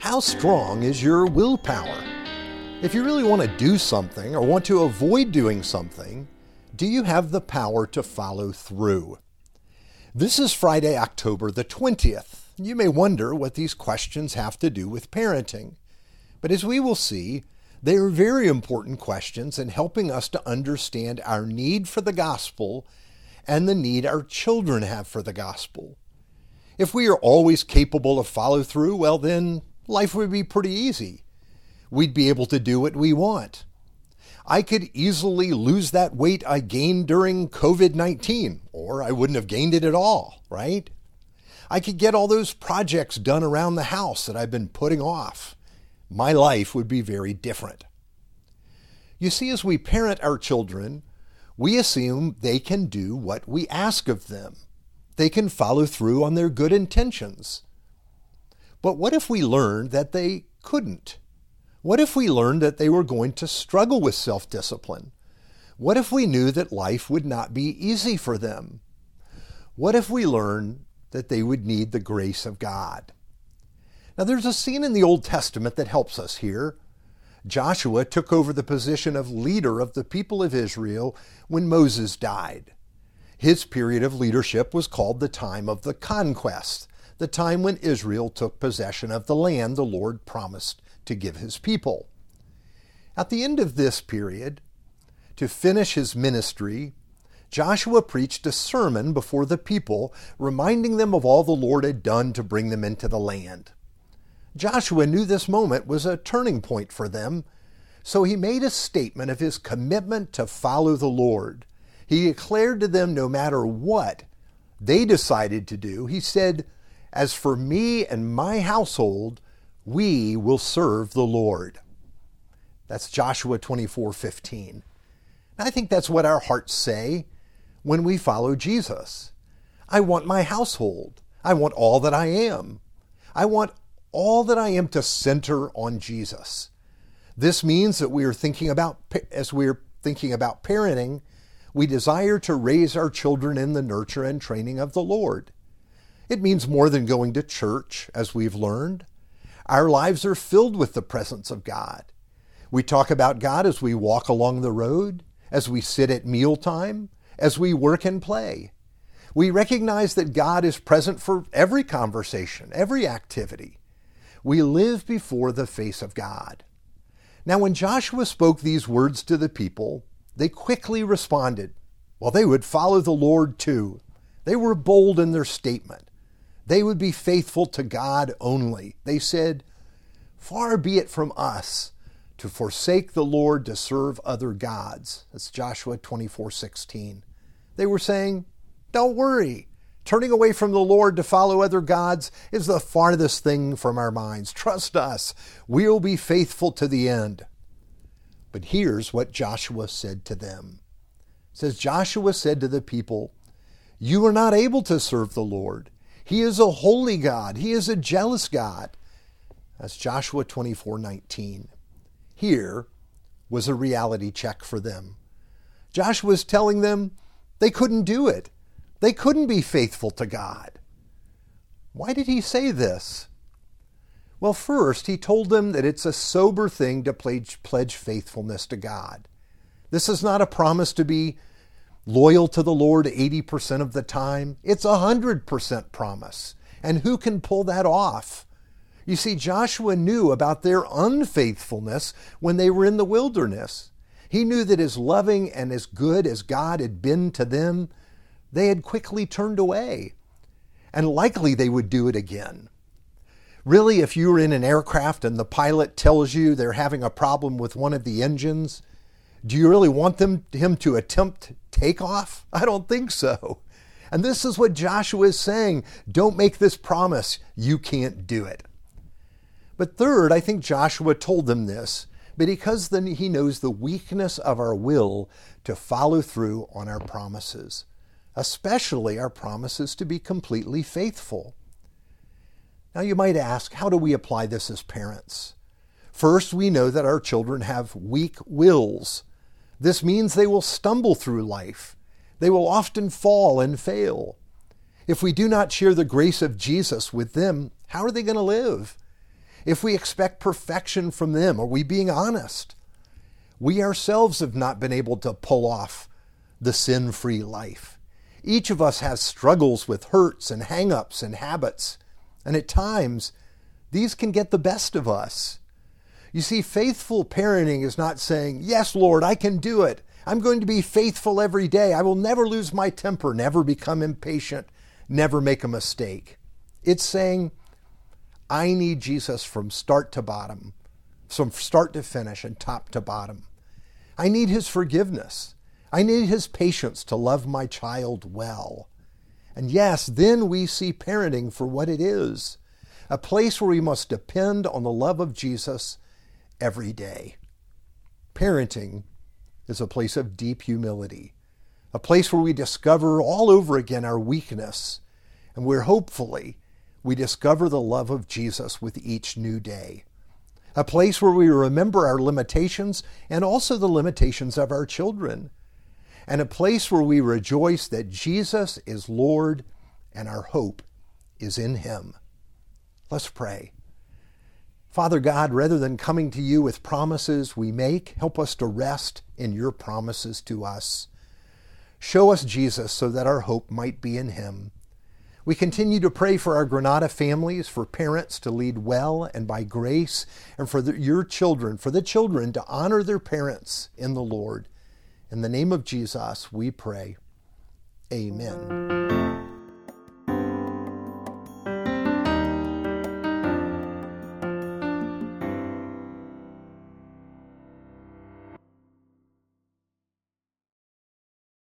How strong is your willpower? If you really want to do something or want to avoid doing something, do you have the power to follow through? This is Friday, October the 20th. You may wonder what these questions have to do with parenting. But as we will see, they are very important questions in helping us to understand our need for the gospel and the need our children have for the gospel. If we are always capable of follow through, well, then life would be pretty easy. We'd be able to do what we want. I could easily lose that weight I gained during COVID 19, or I wouldn't have gained it at all, right? I could get all those projects done around the house that I've been putting off. My life would be very different. You see, as we parent our children, we assume they can do what we ask of them. They can follow through on their good intentions. But what if we learned that they couldn't? What if we learned that they were going to struggle with self discipline? What if we knew that life would not be easy for them? What if we learned that they would need the grace of God? Now, there's a scene in the Old Testament that helps us here. Joshua took over the position of leader of the people of Israel when Moses died. His period of leadership was called the time of the conquest, the time when Israel took possession of the land the Lord promised to give his people. At the end of this period, to finish his ministry, Joshua preached a sermon before the people, reminding them of all the Lord had done to bring them into the land. Joshua knew this moment was a turning point for them, so he made a statement of his commitment to follow the Lord. He declared to them no matter what they decided to do, he said, As for me and my household, we will serve the Lord. That's Joshua 24 15. And I think that's what our hearts say when we follow Jesus. I want my household. I want all that I am. I want all that I am to center on Jesus. This means that we are thinking about, as we are thinking about parenting, we desire to raise our children in the nurture and training of the Lord. It means more than going to church, as we've learned. Our lives are filled with the presence of God. We talk about God as we walk along the road, as we sit at mealtime, as we work and play. We recognize that God is present for every conversation, every activity we live before the face of God. Now, when Joshua spoke these words to the people, they quickly responded. Well, they would follow the Lord too. They were bold in their statement. They would be faithful to God only. They said, Far be it from us to forsake the Lord to serve other gods. That's Joshua 24 16. They were saying, Don't worry. Turning away from the Lord to follow other gods is the farthest thing from our minds. Trust us, we'll be faithful to the end. But here's what Joshua said to them. It says Joshua said to the people, "You are not able to serve the Lord. He is a holy God. He is a jealous God." That's Joshua 24:19. Here was a reality check for them. Joshua was telling them they couldn't do it. They couldn't be faithful to God. Why did he say this? Well, first, he told them that it's a sober thing to pledge faithfulness to God. This is not a promise to be loyal to the Lord 80% of the time. It's a 100% promise. And who can pull that off? You see, Joshua knew about their unfaithfulness when they were in the wilderness. He knew that as loving and as good as God had been to them, they had quickly turned away, and likely they would do it again. Really, if you were in an aircraft and the pilot tells you they're having a problem with one of the engines, do you really want them him to attempt takeoff? I don't think so. And this is what Joshua is saying. Don't make this promise. You can't do it. But third, I think Joshua told them this because then he knows the weakness of our will to follow through on our promises especially our promises to be completely faithful. Now, you might ask, how do we apply this as parents? First, we know that our children have weak wills. This means they will stumble through life. They will often fall and fail. If we do not share the grace of Jesus with them, how are they going to live? If we expect perfection from them, are we being honest? We ourselves have not been able to pull off the sin free life. Each of us has struggles with hurts and hang ups and habits, and at times these can get the best of us. You see, faithful parenting is not saying, Yes, Lord, I can do it. I'm going to be faithful every day. I will never lose my temper, never become impatient, never make a mistake. It's saying, I need Jesus from start to bottom, from start to finish and top to bottom. I need his forgiveness. I need his patience to love my child well. And yes, then we see parenting for what it is a place where we must depend on the love of Jesus every day. Parenting is a place of deep humility, a place where we discover all over again our weakness, and where hopefully we discover the love of Jesus with each new day. A place where we remember our limitations and also the limitations of our children. And a place where we rejoice that Jesus is Lord and our hope is in Him. Let's pray. Father God, rather than coming to you with promises we make, help us to rest in your promises to us. Show us Jesus so that our hope might be in him. We continue to pray for our Granada families, for parents to lead well and by grace, and for the, your children, for the children to honor their parents in the Lord. In the name of Jesus, we pray. Amen.